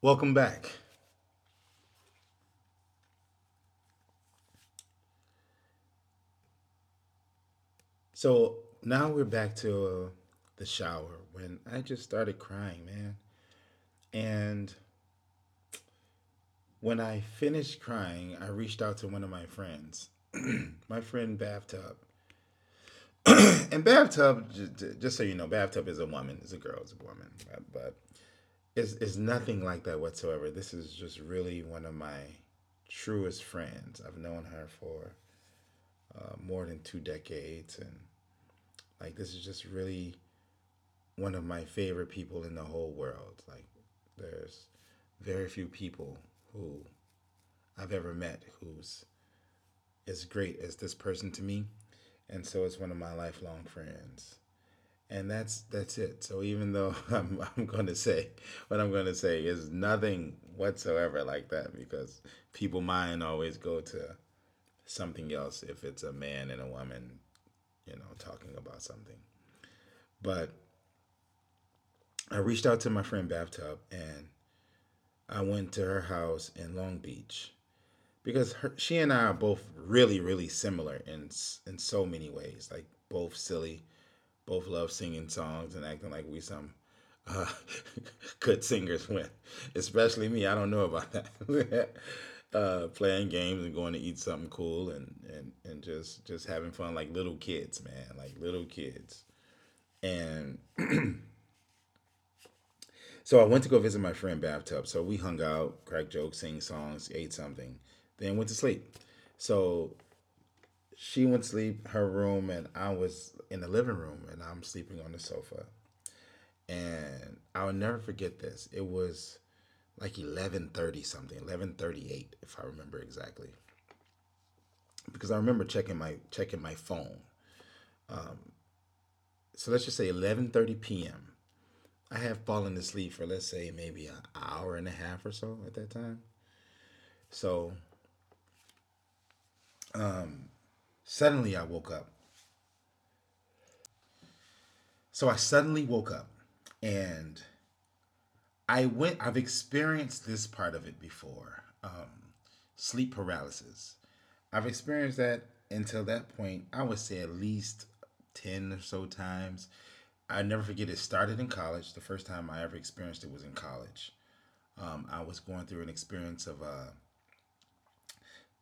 Welcome back. So now we're back to uh, the shower when I just started crying, man. And when I finished crying, I reached out to one of my friends, my friend Bathtub. and Bathtub, just so you know, Bathtub is a woman, is a girl, is a woman. But it's, it's nothing like that whatsoever. This is just really one of my truest friends. I've known her for uh, more than two decades, and like this is just really one of my favorite people in the whole world. Like there's very few people who I've ever met who's as great as this person to me, and so it's one of my lifelong friends and that's that's it. So even though I'm I'm going to say what I'm going to say is nothing whatsoever like that because people mind always go to something else if it's a man and a woman, you know, talking about something. But I reached out to my friend Bathtub and I went to her house in Long Beach because her, she and I are both really really similar in in so many ways, like both silly both love singing songs and acting like we some uh, good singers when especially me i don't know about that. Uh, playing games and going to eat something cool and, and and just just having fun like little kids man like little kids. And so i went to go visit my friend bathtub. So we hung out cracked jokes sang songs ate something then went to sleep. So she went to sleep her room and I was in the living room and I'm sleeping on the sofa. And I'll never forget this. It was like 11:30 something, 11:38 if I remember exactly. Because I remember checking my checking my phone. Um, so let's just say 11:30 p.m. I have fallen asleep for let's say maybe an hour and a half or so at that time. So um Suddenly, I woke up. So I suddenly woke up and I went, I've experienced this part of it before um, sleep paralysis. I've experienced that until that point, I would say at least 10 or so times. I never forget it started in college. The first time I ever experienced it was in college. Um, I was going through an experience of uh,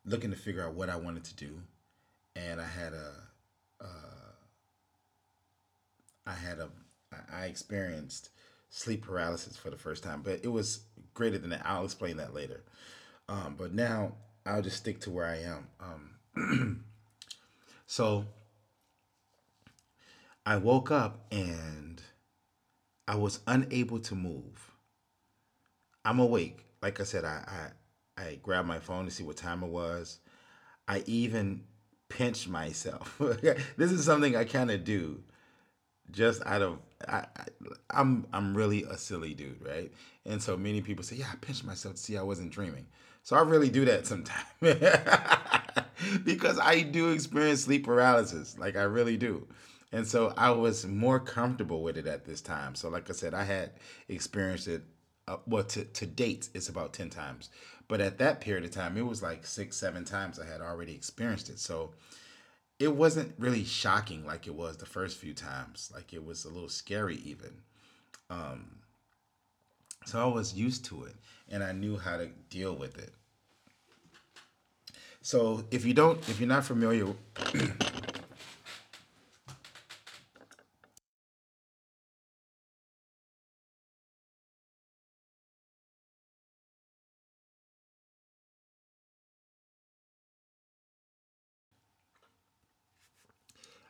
looking to figure out what I wanted to do and I had a, uh, I had a, I experienced sleep paralysis for the first time, but it was greater than that. I'll explain that later. Um, but now I'll just stick to where I am. Um, so I woke up and I was unable to move. I'm awake. Like I said, I, I, I grabbed my phone to see what time it was. I even pinched myself. this is something I kind of do just out of I, I am I'm, I'm really a silly dude, right? And so many people say, "Yeah, I pinch myself to see I wasn't dreaming." So I really do that sometimes because I do experience sleep paralysis, like I really do. And so I was more comfortable with it at this time. So like I said, I had experienced it uh, well to, to date it's about 10 times but at that period of time it was like six seven times i had already experienced it so it wasn't really shocking like it was the first few times. Like it was a little scary even. Um, so i was used to it and i knew how to deal with it. So if you don't if you're not familiar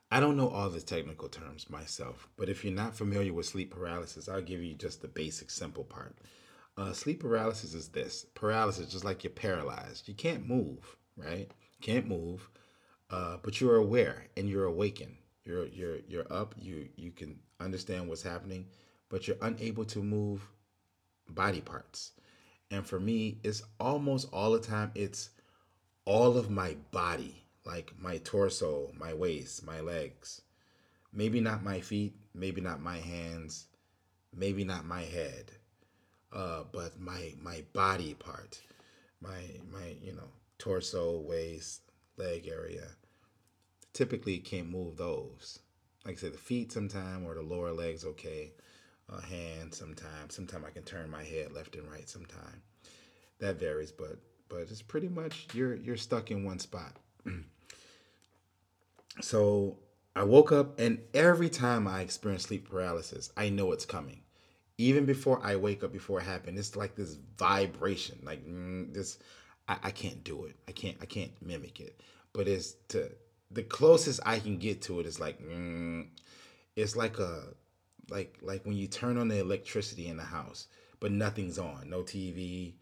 I don't know all the technical terms myself, but if you're not familiar with sleep paralysis, I'll give you just the basic, simple part. Uh, sleep paralysis is this paralysis, just like you're paralyzed. You can't move, right? Can't move, uh, but you're aware and you're awakened. You're you're you're up. You you can understand what's happening, but you're unable to move body parts. And for me, it's almost all the time. It's all of my body like my torso, my waist, my legs. Maybe not my feet, maybe not my hands, maybe not my head. uh, but my my body part, my my you know torso, waist, leg area, typically can't move those. Like I said, the feet sometime or the lower legs okay, uh, hand sometimes. Sometimes I can turn my head left and right. Sometime that varies, but but it's pretty much you're you're stuck in one spot. so I woke up, and every time I experience sleep paralysis, I know it's coming. Even before I wake up, before it happened, it's like this vibration, like mm, this. I, I can't do it. I can't. I can't mimic it. But it's to the closest I can get to it is like mm, it's like a like like when you turn on the electricity in the house, but nothing's on, no TV.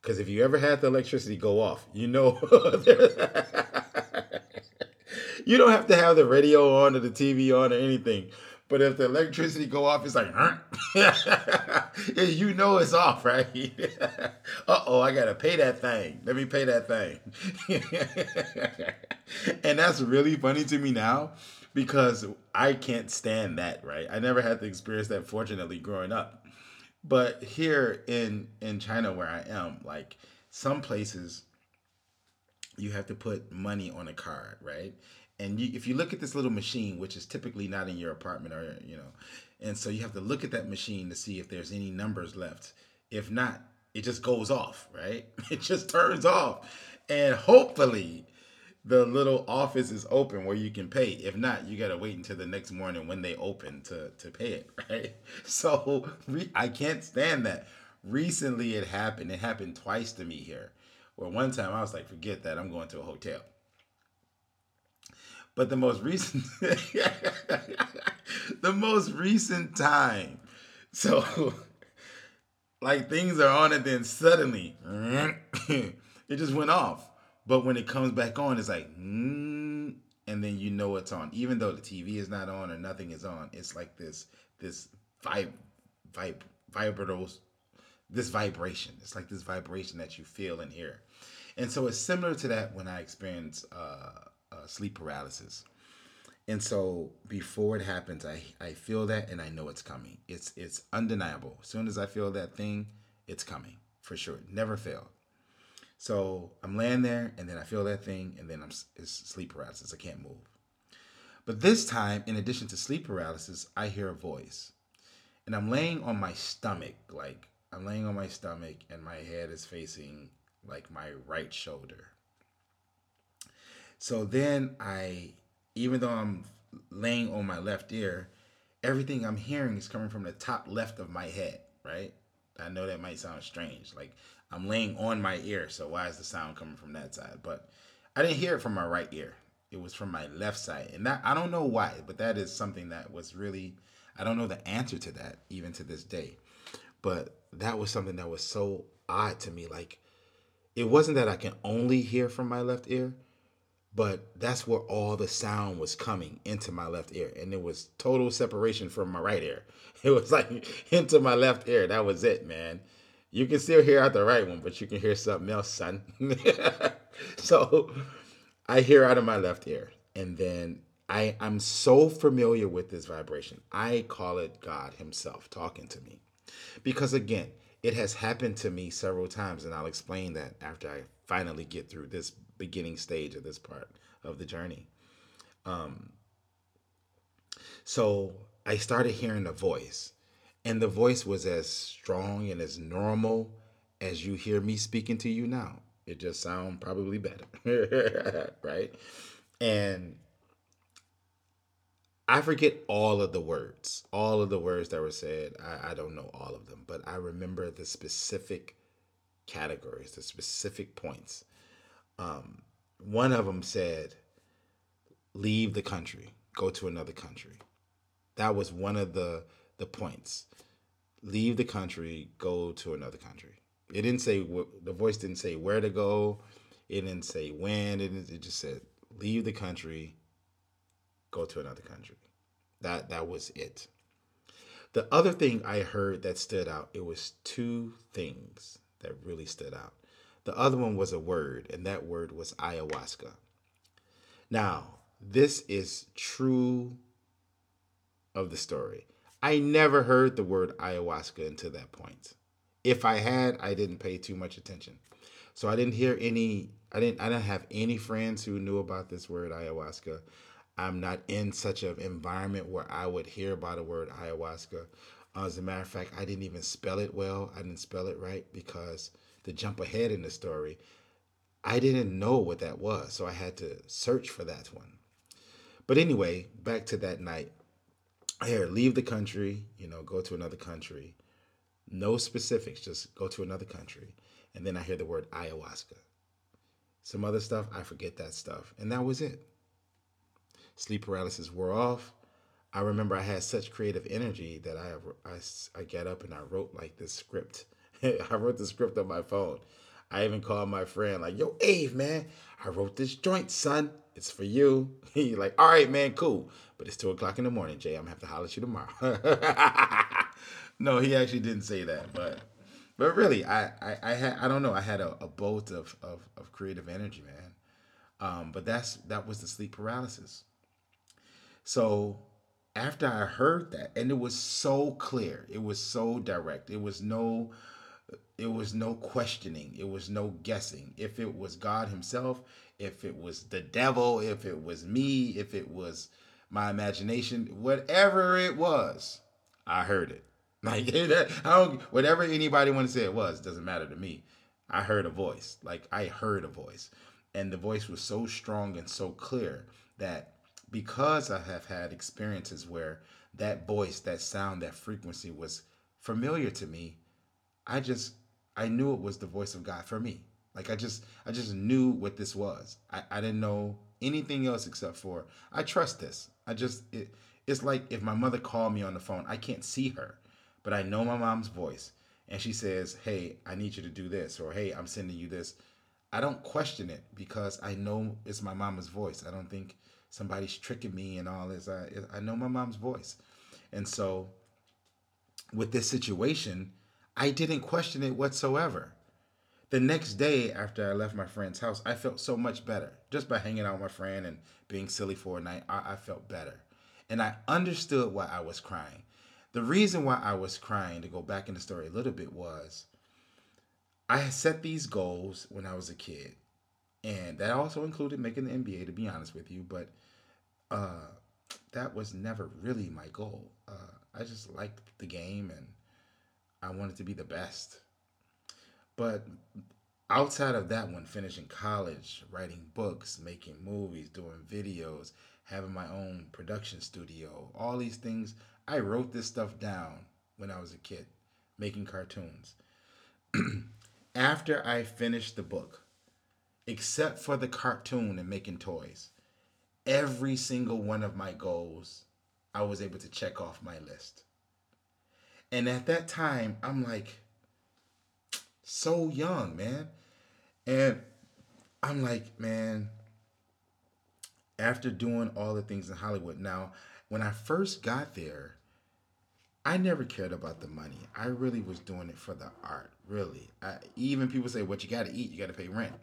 Because if you ever had the electricity go off, you know you don't have to have the radio on or the TV on or anything. But if the electricity go off, it's like, huh? you know it's off, right? uh oh, I gotta pay that thing. Let me pay that thing. and that's really funny to me now because I can't stand that, right? I never had to experience that, fortunately, growing up. But here in in China, where I am, like some places, you have to put money on a card, right? And you, if you look at this little machine which is typically not in your apartment or you know and so you have to look at that machine to see if there's any numbers left. If not it just goes off right? It just turns off. And hopefully the little office is open where you can pay. If not you got to wait until the next morning when they open to to pay it right? So i can't stand that. Recently it happened. It happened twice to me here. Where one time i was like forget that. I'm going to a hotel but the most recent, the most recent time, so like things are on and then suddenly it just went off. But when it comes back on, it's like, mm, and then you know it's on, even though the TV is not on or nothing is on. It's like this this vibe, vibe, vibratos, this vibration. It's like this vibration that you feel and hear, and so it's similar to that when I experience. Uh, uh, sleep paralysis. And so before it happens, I, I feel that and I know it's coming. It's it's undeniable. As soon as I feel that thing, it's coming for sure. Never failed. So I'm laying there and then I feel that thing and then I'm it's sleep paralysis. I can't move. But this time, in addition to sleep paralysis, I hear a voice. And I'm laying on my stomach, like I'm laying on my stomach and my head is facing like my right shoulder. So then I, even though I'm laying on my left ear, everything I'm hearing is coming from the top left of my head, right? I know that might sound strange. Like I'm laying on my ear, so why is the sound coming from that side? But I didn't hear it from my right ear. It was from my left side. And that I don't know why, but that is something that was really I don't know the answer to that even to this day. But that was something that was so odd to me. Like it wasn't that I can only hear from my left ear, but that's where all the sound was coming into my left ear and it was total separation from my right ear. It was like into my left ear. That was it man. You can still hear out the right one but you can hear something else son. So i hear out of my left ear and then i i'm so familiar with this vibration. I call it god himself talking to me. Because again it has happened to me several times and i'll explain that after i finally get through this beginning stage of this part of the journey. Um, so I started hearing a voice, and the voice was as strong and as normal as you hear me speaking to you now. It just sounds probably better, right? And I forget all of the words, all of the words that were said. I, I don't know all of them, but I remember the specific categories, the specific points um, one of them said, "Leave the country, go to another country." That was one of the the points. Leave the country, go to another country. It didn't say the voice didn't say where to go. It didn't say when. It, it just said leave the country, go to another country. That that was it. The other thing I heard that stood out, it was two things that really stood out. The other one was a word, and that word was ayahuasca. Now, this is true of the story. I never heard the word ayahuasca until that point. If I had, I didn't pay too much attention. So I didn't hear any I didn't I didn't have any friends who knew about this word ayahuasca. I'm not in such an environment where I would hear about a word ayahuasca. As a matter of fact, I didn't even spell it well. I didn't spell it right because to jump ahead in the story, I didn't know what that was. So I had to search for that one. But anyway, back to that night. Here, leave the country, you know, go to another country. No specifics, just go to another country. And then I hear the word ayahuasca. Some other stuff, I forget that stuff. And that was it. Sleep paralysis wore off. I remember I had such creative energy that I, I, I get up and I wrote like this script. I wrote the script on my phone. I even called my friend, like, yo, Ave, man, I wrote this joint, son. It's for you. He like, all right, man, cool. But it's two o'clock in the morning, Jay. I'm gonna have to holler at you tomorrow. no, he actually didn't say that, but but really, I I, I had I don't know. I had a, a bolt of, of of creative energy, man. Um, but that's that was the sleep paralysis. So after I heard that, and it was so clear, it was so direct. It was no it was no questioning it was no guessing. If it was god himself if it was the devil if it was me if it was my imagination whatever it was i heard it. Like i don't whatever anybody want to say it was doesn't matter to me. I heard a voice like i heard a voice. And the voice was so strong and so clear that because i have had experiences where that voice that sound that frequency was familiar to me i just I knew it was the voice of God for me. Like I just I just knew what this was. I, I didn't know anything else except for I trust this. I just it it's like if my mother called me on the phone, I can't see her, but I know my mom's voice and she says, "Hey, I need you to do this," or "Hey, I'm sending you this." I don't question it because I know it's my mama's voice. I don't think somebody's tricking me and all this. I I know my mom's voice, and so with this situation, I didn't question it whatsoever. The next day after I left my friend's house, I felt so much better. Just by hanging out with my friend and being silly for a night, I, I felt better. And I understood why I was crying. The reason why I was crying, to go back in the story a little bit, was I had set these goals when I was a kid. And that also included making the NBA, to be honest with you. But uh, that was never really my goal. Uh, I just liked the game and I wanted to be the best. But outside of that one, finishing college, writing books, making movies, doing videos, having my own production studio, all these things, I wrote this stuff down when I was a kid, making cartoons. After I finished the book, except for the cartoon and making toys, every single one of my goals I was able to check off my list. And at that time, I'm like so young, man. And I'm like, man, after doing all the things in Hollywood, now, when I first got there, I never cared about the money. I really was doing it for the art, really. I, even people say, what you got to eat, you got to pay rent.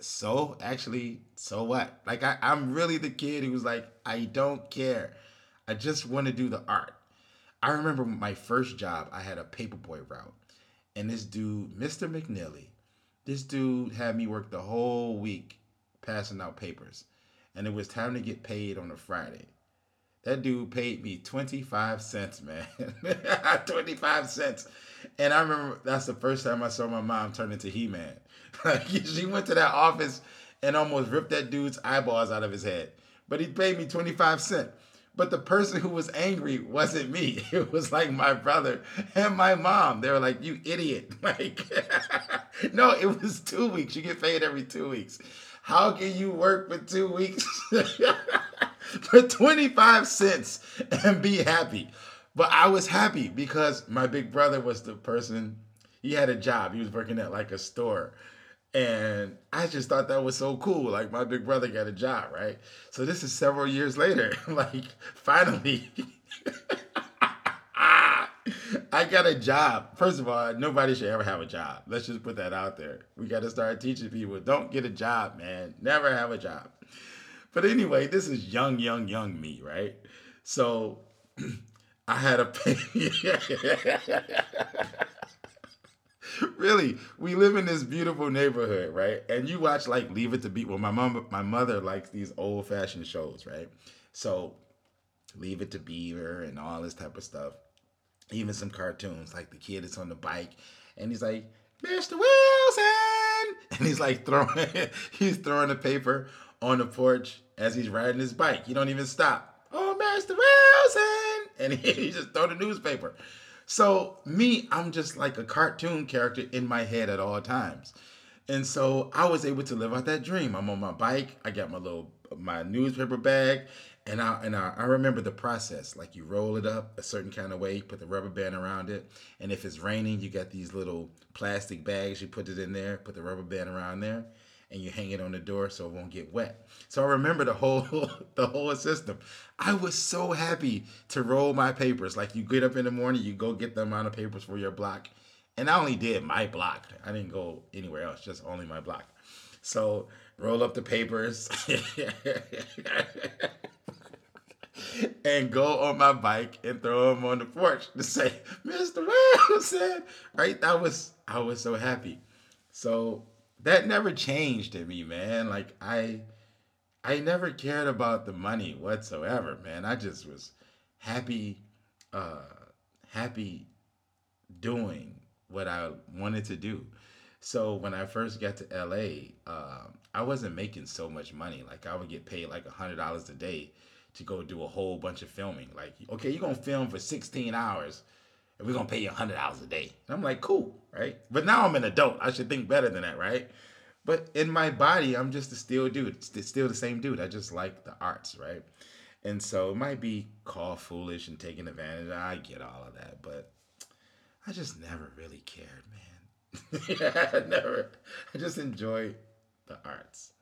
So, actually, so what? Like, I, I'm really the kid who was like, I don't care. I just want to do the art. I remember my first job, I had a paperboy route. And this dude, Mr. McNeely, this dude had me work the whole week passing out papers. And it was time to get paid on a Friday. That dude paid me 25 cents, man. 25 cents. And I remember that's the first time I saw my mom turn into He Man. Like, she went to that office and almost ripped that dude's eyeballs out of his head. But he paid me 25 cents. But the person who was angry wasn't me. It was like my brother and my mom. They were like, "You idiot!" Like, no, it was two weeks. You get paid every two weeks. How can you work for two weeks for twenty five cents and be happy? But I was happy because my big brother was the person. He had a job. He was working at like a store and I just thought that was so cool. Like my big brother got a job, right? So this is several years later. like finally, I got a job. First of all, nobody should ever have a job. Let's just put that out there. We got to start teaching people don't get a job, man. Never have a job. But anyway, this is young, young, young me, right? So I had a pay. really, we live in this beautiful neighborhood, right? And you watch like Leave It to Beaver. Well, my mom, my mother likes these old fashioned shows, right? So, Leave It to Beaver and all this type of stuff. Even some cartoons, like the kid is on the bike, and he's like, "Mr. Wilson," and he's like throwing, he's throwing the paper on the porch as he's riding his bike. He don't even stop. Oh, Mr. Wilson, and he, he just throw the newspaper. So me, I'm just like a cartoon character in my head at all times. And so I was able to live out that dream. I'm on my bike. I got my little my newspaper bag, and I and I, I remember the process. Like you roll it up a certain kind of way, put the rubber band around it, and if it's raining, you got these little plastic bags. You put it in there, put the rubber band around there, and you hang it on the door so it won't get wet. So I remember the whole the whole system. I was so happy to roll my papers. Like you get up in the morning, you go get the amount of papers for your block. And I only did my block. I didn't go anywhere else, just only my block. So roll up the papers and go on my bike and throw them on the porch to say, Mr. Wilson. Right? That was I was so happy. So that never changed in me, man. Like I I never cared about the money whatsoever, man. I just was happy uh happy doing what I wanted to do. So when I first got to LA, um, I wasn't making so much money. Like I would get paid like a hundred dollars a day to go do a whole bunch of filming. Like, okay, you're gonna film for 16 hours and we're gonna pay you hundred dollars a day. And I'm like, cool, right? But now I'm an adult. I should think better than that, right? But in my body, I'm just a still dude. Still the same dude. I just like the arts, right? And so it might be called foolish and taking advantage. I get all of that, but I just never really cared, man. yeah, never. I just enjoy the arts.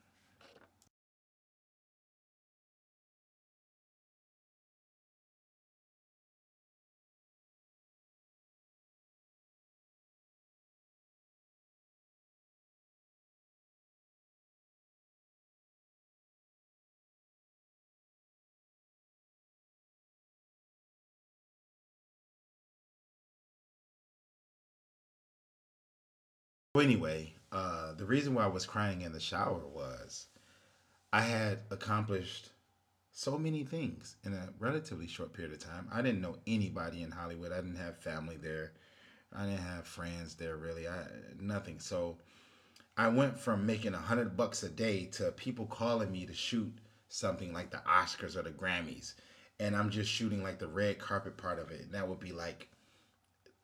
Anyway, uh, the reason why I was crying in the shower was I had accomplished so many things in a relatively short period of time. I didn't know anybody in Hollywood. I didn't have family there. I didn't have friends there really. I nothing. So I went from making a hundred bucks a day to people calling me to shoot something like the Oscars or the Grammys, and I'm just shooting like the red carpet part of it. And that would be like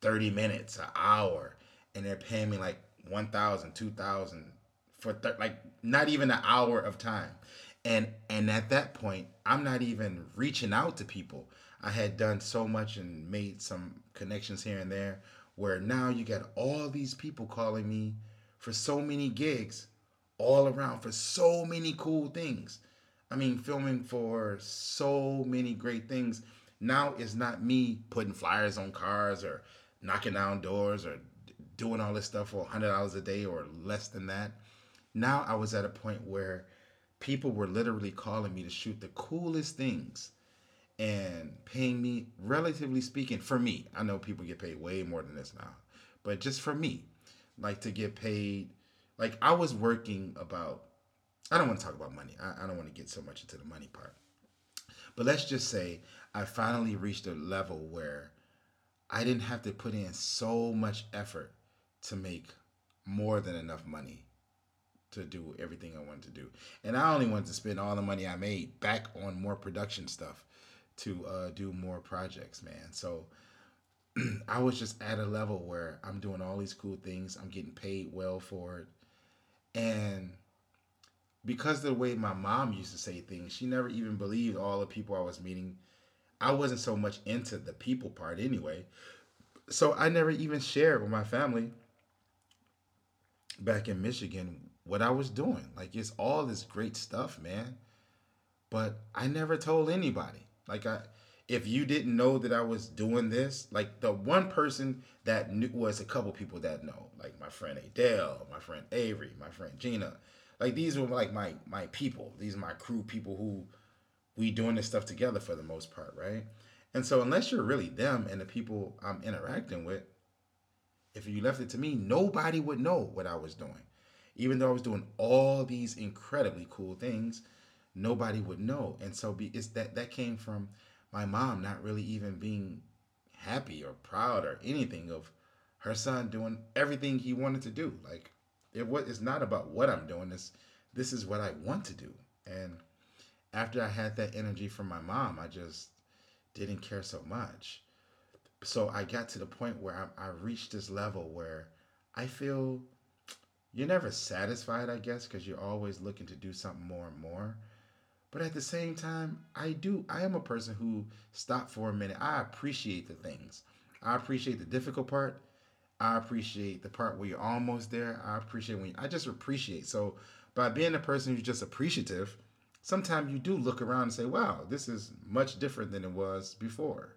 30 minutes, an hour, and they're paying me like 1,000, 2,000 for like not even an hour of time. And and at that point, I'm not even reaching out to people. I had done so much and made some connections here and there where now you got all these people calling me for so many gigs all around for so many cool things. I mean, filming for so many great things. Now it's not me putting flyers on cars or knocking down doors or doing all this stuff for $100 a day or less than that. Now I was at a point where people were literally calling me to shoot the coolest things and paying me, relatively speaking, for me. I know people get paid way more than this now, but just for me, like to get paid, like I was working about, I don't want to talk about money. I, I don't want to get so much into the money part. But let's just say I finally reached a level where I didn't have to put in so much effort to make more than enough money to do everything I wanted to do. And I only wanted to spend all the money I made back on more production stuff to uh, do more projects, man. So I was just at a level where I'm doing all these cool things. I'm getting paid well for it. And because the way my mom used to say things, she never even believed all the people I was meeting. I wasn't so much into the people part anyway. So I never even shared with my family back in Michigan what I was doing. Like it's all this great stuff, man. But I never told anybody. Like I if you didn't know that I was doing this, like the one person that knew was a couple people that know, like my friend Adele, my friend Avery, my friend Gina. Like these were like my my people. These are my crew people who we doing this stuff together for the most part, right? And so unless you're really them and the people I'm interacting with, if you left it to me, nobody would know what I was doing. Even though I was doing all these incredibly cool things, nobody would know. And so be, it's that that came from my mom not really even being happy or proud or anything of her son doing everything he wanted to do. Like it was it's not about what I'm doing. This this is what I want to do. And after I had that energy from my mom, I just didn't care so much. So I got to the point where I, I reached this level where I feel you're never satisfied, I guess, because you're always looking to do something more and more. But at the same time, I do. I am a person who stop for a minute. I appreciate the things. I appreciate the difficult part. I appreciate the part where you're almost there. I appreciate when you, I just appreciate. So by being a person who's just appreciative, sometimes you do look around and say, "Wow, this is much different than it was before,"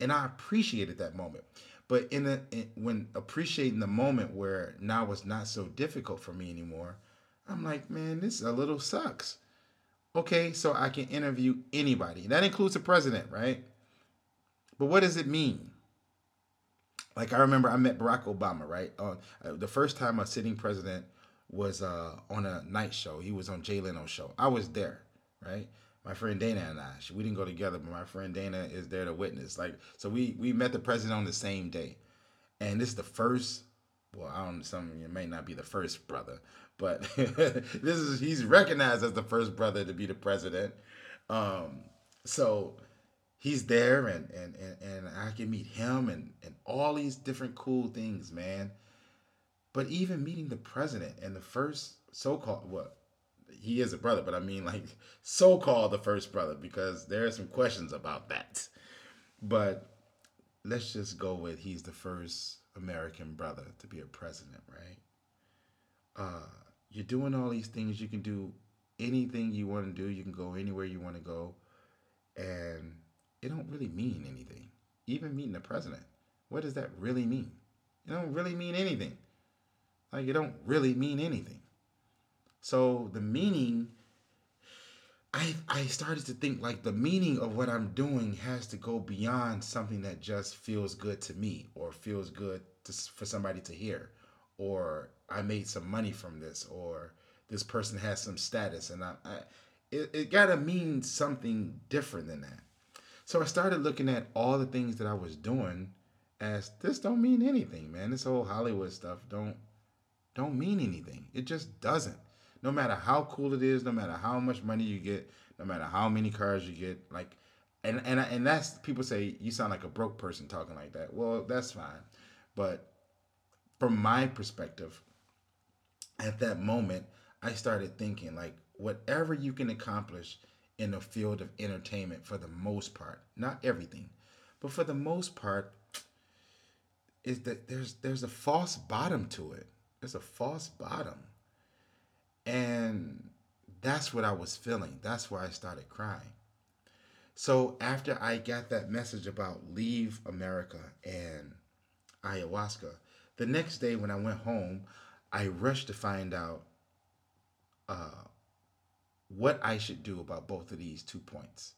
and I appreciated that moment. But in, a, in when appreciating the moment where now it's not so difficult for me anymore, I'm like, man, this a little sucks. Okay, so I can interview anybody. That includes the president, right? But what does it mean? Like I remember I met Barack Obama, right? On uh, the first time a sitting president was uh, on a night show. He was on Jay Leno's show. I was there, right? My friend Dana and I. We didn't go together, but my friend Dana is there to witness. Like, so we we met the president on the same day, and this is the first. Well, I don't. Know, some of you may not be the first brother, but this is he's recognized as the first brother to be the president. Um, so he's there, and and and, and I can meet him, and and all these different cool things, man. But even meeting the president and the first so-called what he is a brother, but I mean like so-called the first brother because there are some questions about that. But let's just go with he's the first American brother to be a president, right? Uh, you're doing all these things. You can do anything you want to do. You can go anywhere you want to go, and it don't really mean anything. Even meeting the president, what does that really mean? It don't really mean anything. Like it don't really mean anything. So the meaning, I I started to think like the meaning of what I'm doing has to go beyond something that just feels good to me or feels good to, for somebody to hear, or I made some money from this, or this person has some status, and I, I it, it gotta mean something different than that. So I started looking at all the things that I was doing as this don't mean anything, man. This whole Hollywood stuff don't don't mean anything. It just doesn't. No matter how cool it is, no matter how much money you get, no matter how many cars you get, like, and and and that's people say you sound like a broke person talking like that. Well, that's fine, but from my perspective, at that moment, I started thinking like, whatever you can accomplish in the field of entertainment, for the most part, not everything, but for the most part, is that there's there's a false bottom to it there's a false bottom. And that's what I was feeling. That's why I started crying. So after I got that message about leave America and ayahuasca, the next day when I went home, I rushed to find out uh, what I should do about both of these two points.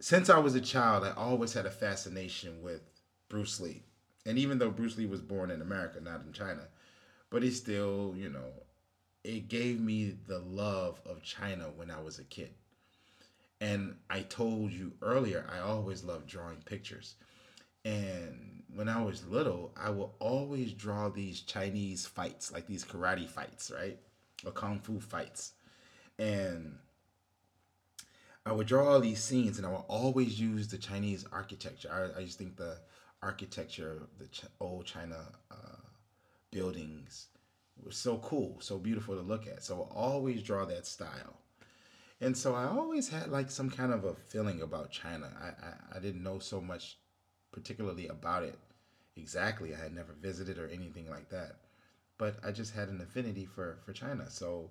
Since I was a child, I always had a fascination with Bruce Lee. And even though Bruce Lee was born in America, not in China, but he still, you know, it gave me the love of China when I was a kid. And I told you earlier, I always loved drawing pictures. And when I was little, I would always draw these Chinese fights, like these karate fights, right? Or kung fu fights. And I would draw all these scenes and I would always use the Chinese architecture. I, I just think the architecture of the Ch- old China uh, buildings was so cool, so beautiful to look at. So I always draw that style. And so I always had like some kind of a feeling about China. I, I, I didn't know so much particularly about it exactly. I had never visited or anything like that. But I just had an affinity for, for China. So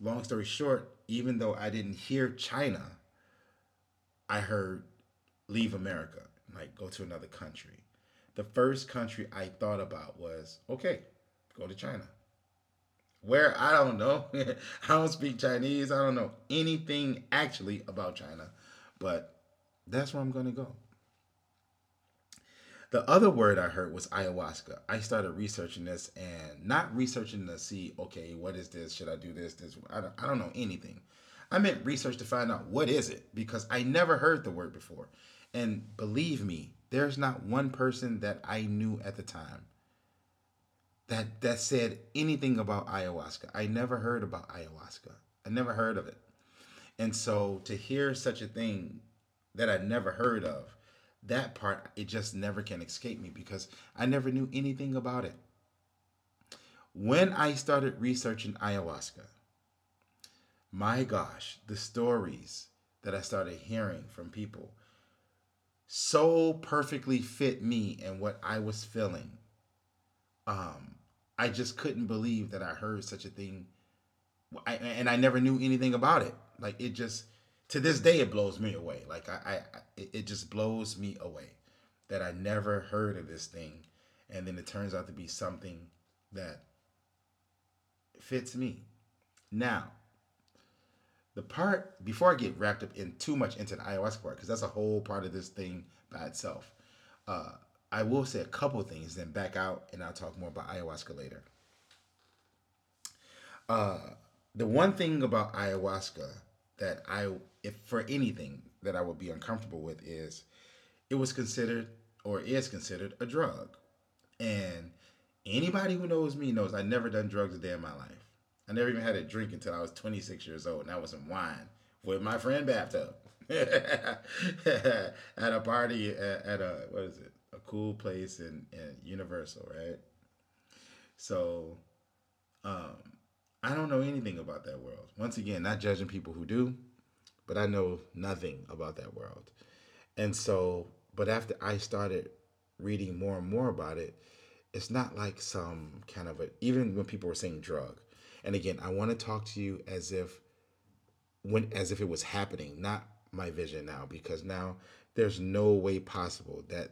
long story short, even though I didn't hear China, I heard leave America, like go to another country the first country I thought about was okay, go to China. Where I don't know. I don't speak Chinese. I don't know anything actually about China, but that's where I'm going to go. The other word I heard was ayahuasca. I started researching this and not researching to see, okay, what is this? Should I do this? This I don't, I don't know anything. I meant research to find out what is it because I never heard the word before. And believe me, there's not one person that I knew at the time that that said anything about ayahuasca. I never heard about ayahuasca. I never heard of it. And so to hear such a thing that I never heard of, that part it just never can escape me because I never knew anything about it. When I started researching ayahuasca, my gosh, the stories that I started hearing from people so perfectly fit me and what I was feeling. Um, I just couldn't believe that I heard such a thing, I, and I never knew anything about it. Like it just to this day it blows me away. Like I, I it just blows me away that I never heard of this thing, and then it turns out to be something that fits me. Now, the part before I get wrapped up in too much into the ayahuasca part, because that's a whole part of this thing by itself. Uh, I will say a couple things, then back out, and I'll talk more about ayahuasca later. Uh, the one thing about ayahuasca that I, if for anything that I would be uncomfortable with, is it was considered or is considered a drug, and anybody who knows me knows I never done drugs a day in my life. I never even had a drink until I was 26 years old, and that was some wine with my friend Bathtub at a party at, at, a what is it? Cool place in, in Universal, right? So, um, I don't know anything about that world. Once again, not judging people who do, but I know nothing about that world. And so, but after I started reading more and more about it, it's not like some kind of a even when people were saying drug and again, I want to talk to you as if when as if it was happening, not my vision now, because now there's no way possible that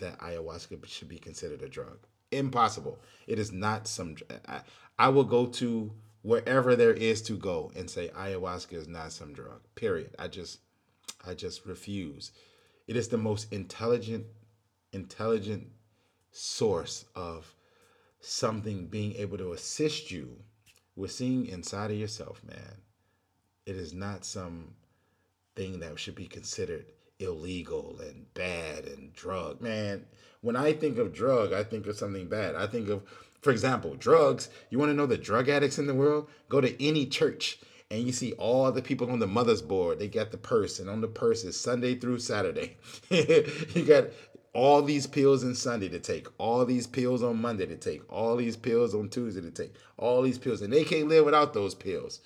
that ayahuasca should be considered a drug. Impossible. It is not some. I, I will go to wherever there is to go and say ayahuasca is not some drug. Period. I just, I just refuse. It is the most intelligent, intelligent source of something being able to assist you with seeing inside of yourself, man. It is not some thing that should be considered illegal and bad and drug. Man, when I think of drug, I think of something bad. I think of, for example, drugs. You want to know the drug addicts in the world? Go to any church and you see all the people on the mother's board. They got the purse, and on the purse is Sunday through Saturday. you got all these pills on Sunday to take, all these pills on Monday to take, all these pills on Tuesday to take, all these pills, and they can't live without those pills.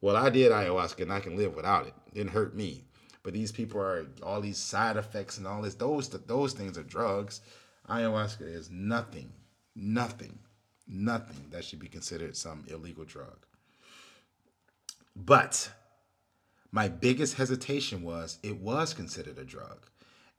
Well, I did ayahuasca and I can live without it. it didn't hurt me. But these people are all these side effects and all this. Those those things are drugs. Ayahuasca is nothing, nothing, nothing that should be considered some illegal drug. But my biggest hesitation was it was considered a drug.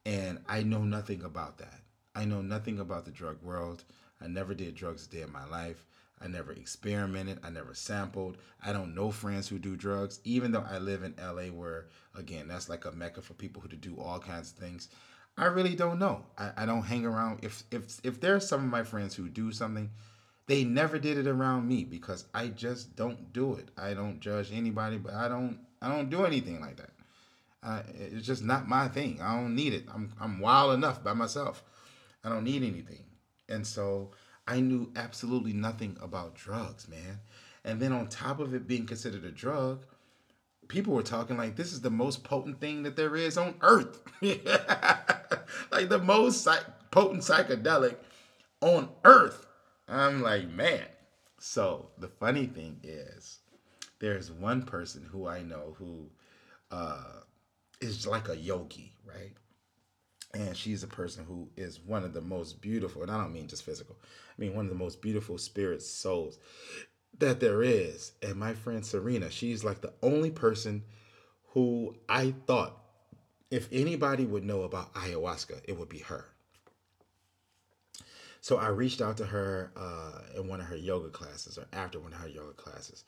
And I know nothing about that. I know nothing about the drug world. I never did drugs a day in my life. I never experimented. I never sampled. I don't know friends who do drugs, even though I live in LA, where, again, that's like a mecca for people who do all kinds of things. I really don't know. I, I don't hang around. If if if there are some of my friends who do something, they never did it around me because I just don't do it. I don't judge anybody, but I don't I don't do anything like that. Uh, it's just not my thing. I don't need it. I'm I'm wild enough by myself. I don't need anything. And so I knew absolutely nothing about drugs, man. And then on top of it being considered a drug, people were talking like this is the most potent thing that there is on earth. like the most psych- potent psychedelic on earth. I'm like, man. So the funny thing is, there's one person who I know who uh, is like a yogi, right? And she's a person who is one of the most beautiful, and I don't mean just physical, I mean one of the most beautiful spirits, souls that there is. And my friend Serena, she's like the only person who I thought if anybody would know about ayahuasca, it would be her. So I reached out to her uh, in one of her yoga classes or after one of her yoga classes.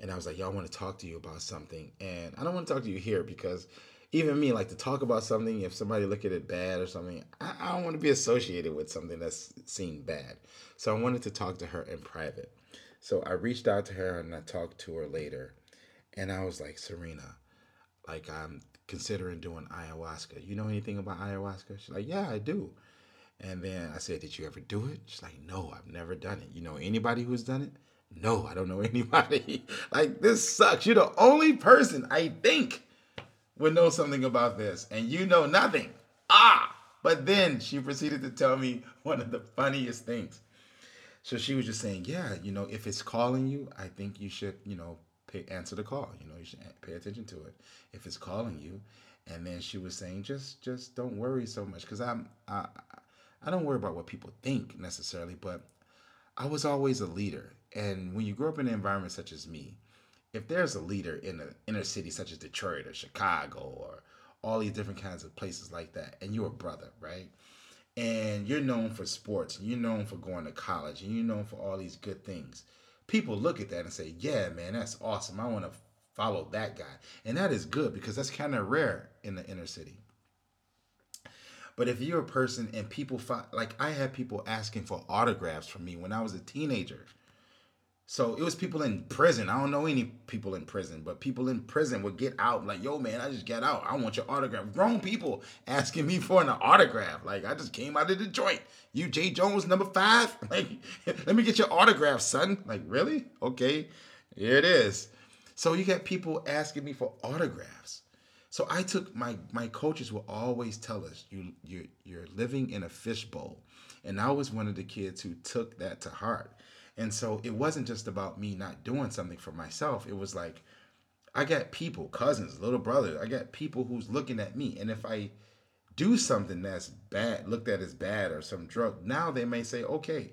And I was like, I want to talk to you about something. And I don't want to talk to you here because even me, like to talk about something, if somebody look at it bad or something, I, I don't want to be associated with something that's seen bad. So I wanted to talk to her in private. So I reached out to her and I talked to her later. And I was like, Serena, like I'm considering doing ayahuasca. You know anything about ayahuasca? She's like, Yeah, I do. And then I said, Did you ever do it? She's like, No, I've never done it. You know anybody who's done it? No, I don't know anybody. like, this sucks. You're the only person I think would know something about this, and you know nothing. Ah! But then she proceeded to tell me one of the funniest things. So she was just saying, Yeah, you know, if it's calling you, I think you should, you know, pay, answer the call. You know, you should pay attention to it if it's calling you. And then she was saying, just, just don't worry so much, because I'm, I, I don't worry about what people think necessarily, but I was always a leader. And when you grow up in an environment such as me, if there's a leader in an inner city such as Detroit or Chicago or all these different kinds of places like that, and you're a brother, right? And you're known for sports, and you're known for going to college, and you're known for all these good things. People look at that and say, Yeah, man, that's awesome. I want to follow that guy. And that is good because that's kind of rare in the inner city. But if you're a person and people find, like I had people asking for autographs from me when I was a teenager. So it was people in prison. I don't know any people in prison, but people in prison would get out like, yo, man, I just got out. I want your autograph. Grown people asking me for an autograph. Like, I just came out of joint. You, Jay Jones, number five? Like, let me get your autograph, son. Like, really? Okay, here it is. So you got people asking me for autographs. So I took my my coaches will always tell us you you you're living in a fishbowl, and I was one of the kids who took that to heart. And so it wasn't just about me not doing something for myself. It was like I got people, cousins, little brothers. I got people who's looking at me, and if I do something that's bad, looked at as bad or some drug, now they may say, okay,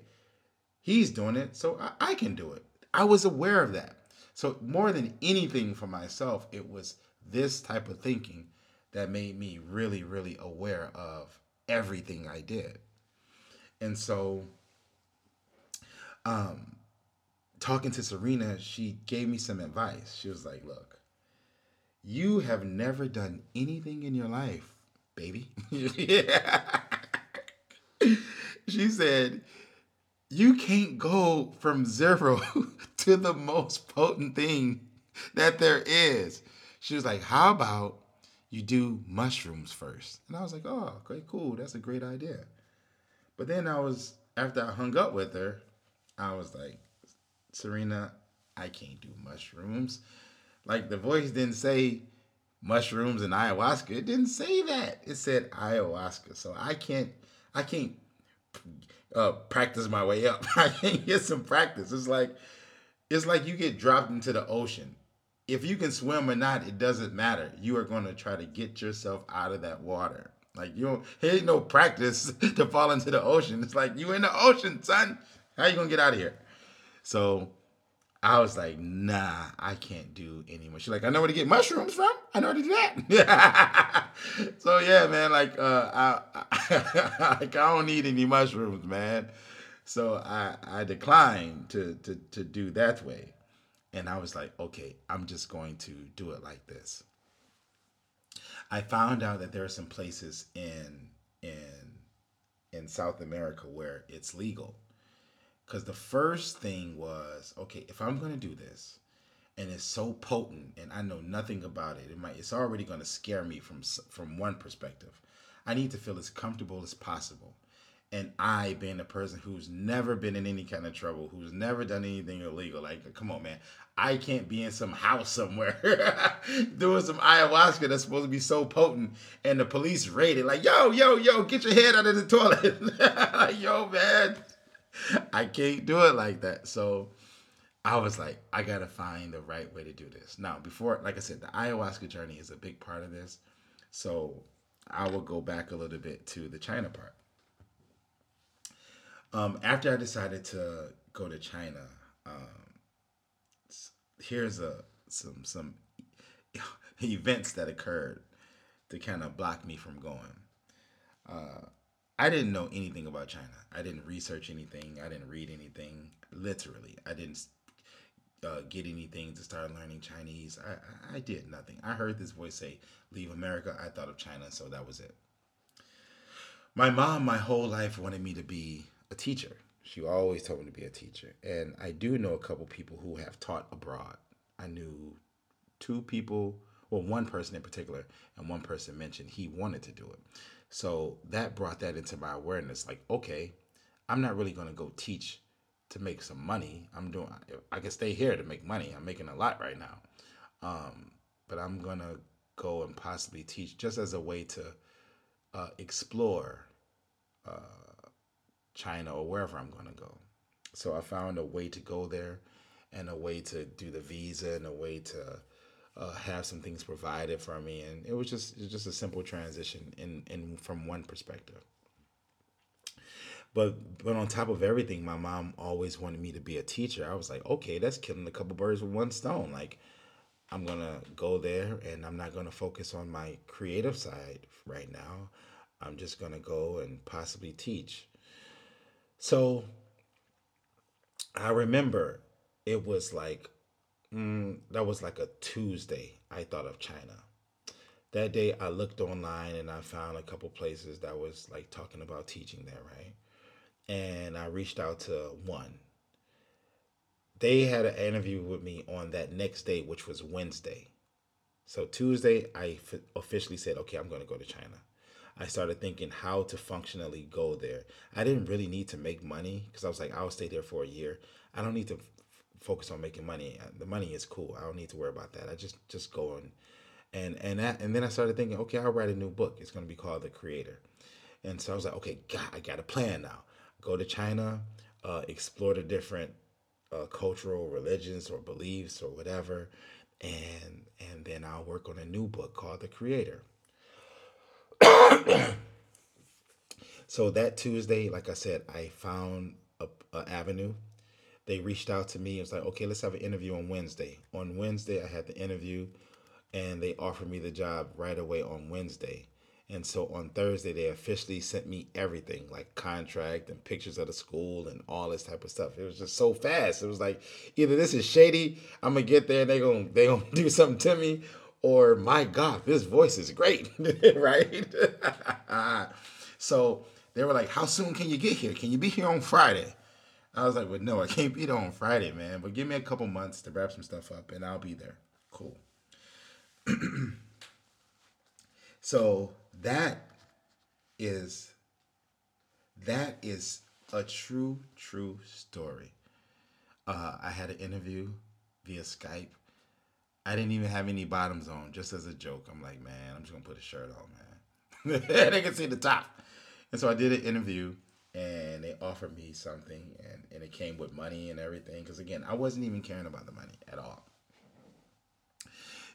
he's doing it, so I, I can do it. I was aware of that. So more than anything for myself, it was this type of thinking that made me really, really aware of everything I did. And so, um, talking to Serena, she gave me some advice. She was like, Look, you have never done anything in your life, baby. she said, You can't go from zero to the most potent thing that there is. She was like, How about you do mushrooms first? And I was like, Oh, okay, cool. That's a great idea. But then I was, after I hung up with her, I was like, Serena, I can't do mushrooms. Like the voice didn't say mushrooms and ayahuasca. It didn't say that. It said ayahuasca. So I can't, I can't uh, practice my way up. I can't get some practice. It's like, it's like you get dropped into the ocean if you can swim or not, it doesn't matter. You are going to try to get yourself out of that water. Like you don't, ain't no practice to fall into the ocean. It's like you in the ocean, son. How you gonna get out of here? So I was like, nah, I can't do anymore. She's like, I know where to get mushrooms from. I know where to do that. so yeah, man, like uh, I, I, like I don't need any mushrooms, man. So I I declined to to to do that way. And I was like, okay, I'm just going to do it like this. I found out that there are some places in in in South America where it's legal. Cuz the first thing was, okay, if I'm going to do this and it's so potent and I know nothing about it, it might it's already going to scare me from from one perspective. I need to feel as comfortable as possible. And I being a person who's never been in any kind of trouble, who's never done anything illegal, like come on, man, I can't be in some house somewhere doing some ayahuasca that's supposed to be so potent, and the police raid it, like yo, yo, yo, get your head out of the toilet, yo, man, I can't do it like that. So I was like, I gotta find the right way to do this. Now, before, like I said, the ayahuasca journey is a big part of this, so I will go back a little bit to the China part um, after I decided to go to China, um, here's a some some events that occurred to kind of block me from going. Uh, I didn't know anything about China. I didn't research anything. I didn't read anything. Literally, I didn't uh, get anything to start learning Chinese. I, I did nothing. I heard this voice say, "Leave America." I thought of China, so that was it. My mom, my whole life, wanted me to be a teacher. She always told me to be a teacher, and I do know a couple people who have taught abroad. I knew two people, well, one person in particular, and one person mentioned he wanted to do it. So that brought that into my awareness. Like, okay, I'm not really going to go teach to make some money. I'm doing. I can stay here to make money. I'm making a lot right now, um, but I'm gonna go and possibly teach just as a way to uh, explore uh, China or wherever I'm gonna go. So I found a way to go there, and a way to do the visa, and a way to uh, have some things provided for me, and it was just it was just a simple transition in in from one perspective. But but on top of everything, my mom always wanted me to be a teacher. I was like, okay, that's killing a couple birds with one stone. Like I'm gonna go there and I'm not gonna focus on my creative side right now. I'm just gonna go and possibly teach. So I remember it was like mm, that was like a Tuesday. I thought of China. That day I looked online and I found a couple places that was like talking about teaching there, right? and I reached out to one. They had an interview with me on that next day, which was Wednesday. So Tuesday, I f- officially said, okay, I'm going to go to China. I started thinking how to functionally go there. I didn't really need to make money because I was like, I'll stay there for a year. I don't need to focus on making money. The money is cool. I don't need to worry about that. I just just go and and and that, and then I started thinking, okay, I'll write a new book. It's going to be called The Creator. And so I was like, okay, God, I got a plan now go to China, uh, explore the different uh, cultural religions or beliefs or whatever, and and then I'll work on a new book called The Creator. so that Tuesday, like I said, I found a, a avenue. They reached out to me. It was like, okay, let's have an interview on Wednesday. On Wednesday, I had the interview, and they offered me the job right away on Wednesday. And so on Thursday, they officially sent me everything like contract and pictures of the school and all this type of stuff. It was just so fast. It was like either this is shady, I'm gonna get there and they gonna they gonna do something to me, or my God, this voice is great, right? so they were like, "How soon can you get here? Can you be here on Friday?" I was like, "Well, no, I can't be there on Friday, man. But give me a couple months to wrap some stuff up, and I'll be there." Cool. so that is that is a true true story uh, i had an interview via skype i didn't even have any bottoms on just as a joke i'm like man i'm just gonna put a shirt on man they can see the top and so i did an interview and they offered me something and, and it came with money and everything because again i wasn't even caring about the money at all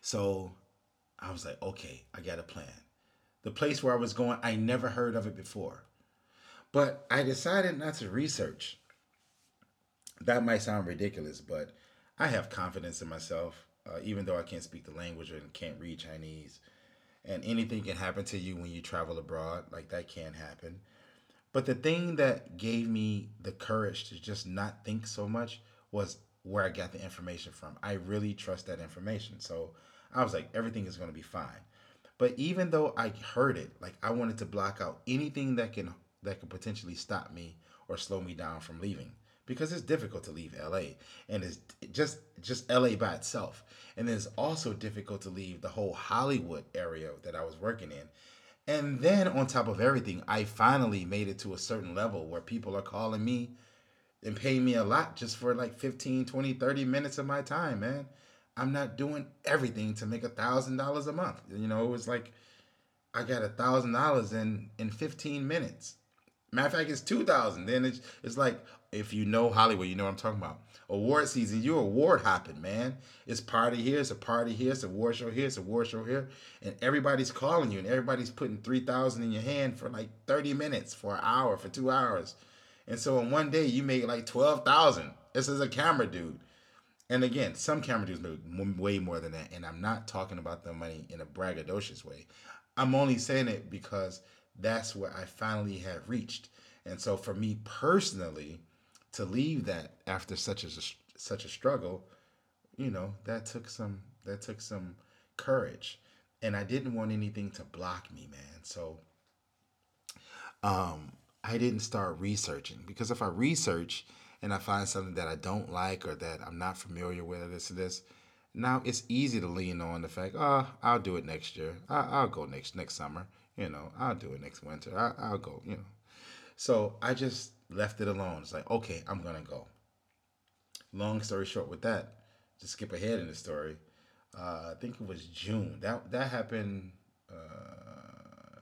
so i was like okay i got a plan the place where I was going, I never heard of it before. But I decided not to research. That might sound ridiculous, but I have confidence in myself, uh, even though I can't speak the language and can't read Chinese. And anything can happen to you when you travel abroad, like that can happen. But the thing that gave me the courage to just not think so much was where I got the information from. I really trust that information. So I was like, everything is going to be fine. But even though I heard it, like I wanted to block out anything that can that could potentially stop me or slow me down from leaving because it's difficult to leave LA and it's just just LA by itself. And it's also difficult to leave the whole Hollywood area that I was working in. And then on top of everything, I finally made it to a certain level where people are calling me and paying me a lot just for like 15, 20, 30 minutes of my time, man. I'm not doing everything to make a thousand dollars a month. You know, it was like I got a thousand dollars in in 15 minutes. Matter of fact, it's two thousand. Then it's it's like if you know Hollywood, you know what I'm talking about. Award season, you're award hopping, man. It's party here, it's a party here, it's a award show here, it's a award show here, and everybody's calling you, and everybody's putting three thousand in your hand for like 30 minutes, for an hour, for two hours. And so in one day you make like twelve thousand. This is a camera dude. And again, some camera dudes make way more than that. And I'm not talking about the money in a braggadocious way. I'm only saying it because that's where I finally have reached. And so for me personally, to leave that after such a such a struggle you know, that took some that took some courage. And I didn't want anything to block me, man. So um I didn't start researching because if I research and I find something that I don't like or that I'm not familiar with or this or this, now it's easy to lean on the fact, oh, I'll do it next year. I, will go next next summer. You know, I'll do it next winter. I, I'll go. You know, so I just left it alone. It's like, okay, I'm gonna go. Long story short, with that, just skip ahead in the story. Uh, I think it was June. That that happened uh,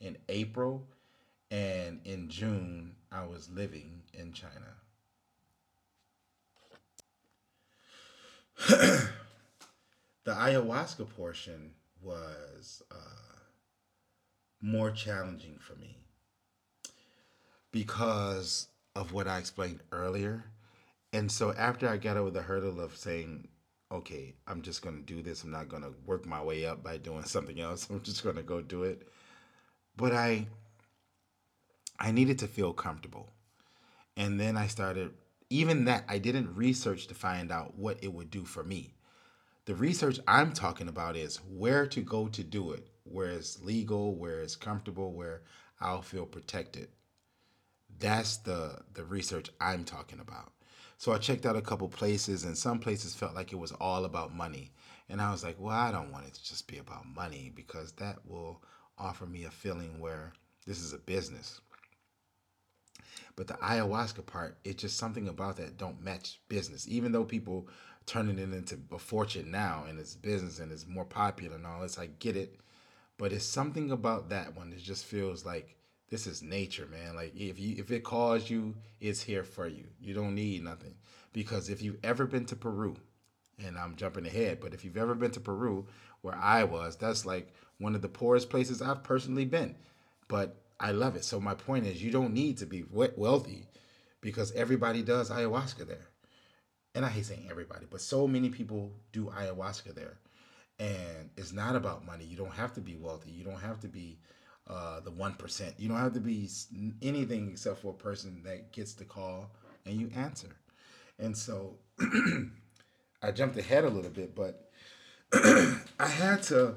in April, and in June I was living in China. the ayahuasca portion was uh, more challenging for me because of what I explained earlier. And so after I got over the hurdle of saying, okay, I'm just going to do this, I'm not going to work my way up by doing something else. I'm just going to go do it. But I I needed to feel comfortable. And then I started even that I didn't research to find out what it would do for me. The research I'm talking about is where to go to do it, where it's legal, where it's comfortable, where I'll feel protected. That's the the research I'm talking about. So I checked out a couple places and some places felt like it was all about money. And I was like, well, I don't want it to just be about money because that will offer me a feeling where this is a business. But the ayahuasca part, it's just something about that don't match business. Even though people turning it into a fortune now and it's business and it's more popular and all this, I get it. But it's something about that one that just feels like this is nature, man. Like if you if it calls you, it's here for you. You don't need nothing. Because if you've ever been to Peru, and I'm jumping ahead, but if you've ever been to Peru, where I was, that's like one of the poorest places I've personally been. But I love it. So my point is, you don't need to be wealthy because everybody does ayahuasca there. And I hate saying everybody, but so many people do ayahuasca there. And it's not about money. You don't have to be wealthy. You don't have to be uh, the 1%. You don't have to be anything except for a person that gets the call and you answer. And so I jumped ahead a little bit, but I had to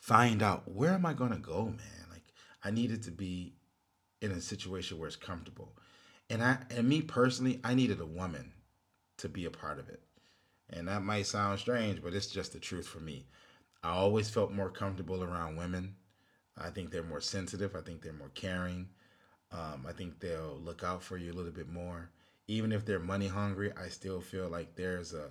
find out where am I going to go, man? Like I needed to be in a situation where it's comfortable. And I and me personally, I needed a woman to be a part of it. And that might sound strange, but it's just the truth for me. I always felt more comfortable around women. I think they're more sensitive. I think they're more caring. Um, I think they'll look out for you a little bit more. Even if they're money hungry, I still feel like there's a,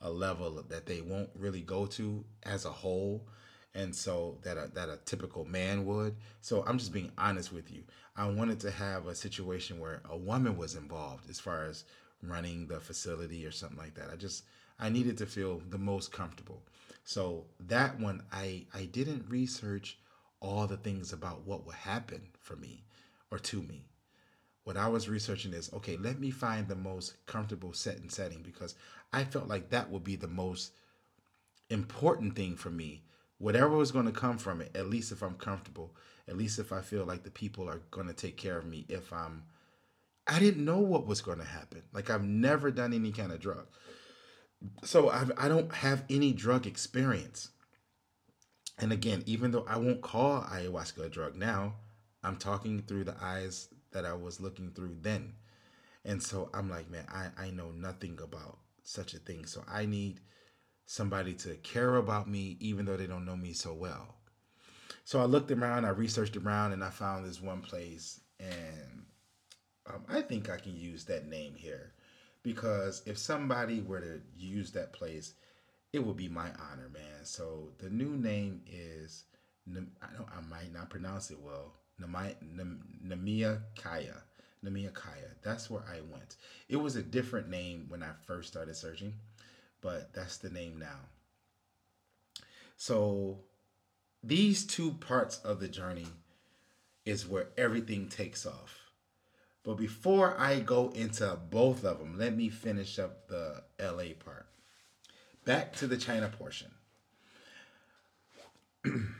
a level that they won't really go to as a whole and so that a, that a typical man would. So I'm just being honest with you. I wanted to have a situation where a woman was involved as far as running the facility or something like that. I just I needed to feel the most comfortable. So that one I I didn't research all the things about what would happen for me or to me. What I was researching is okay, let me find the most comfortable set and setting because I felt like that would be the most important thing for me whatever was going to come from it, at least if I'm comfortable, at least if I feel like the people are going to take care of me, if I'm, I didn't know what was going to happen. Like I've never done any kind of drug. So I've, I don't have any drug experience. And again, even though I won't call ayahuasca a drug now, I'm talking through the eyes that I was looking through then. And so I'm like, man, I, I know nothing about such a thing. So I need somebody to care about me even though they don't know me so well. So I looked around, I researched around, and I found this one place, and um, I think I can use that name here because if somebody were to use that place, it would be my honor, man. So the new name is I don't I might not pronounce it well. Namia Kaya. Namia Kaya. That's where I went. It was a different name when I first started searching but that's the name now. So these two parts of the journey is where everything takes off. But before I go into both of them, let me finish up the LA part. Back to the China portion.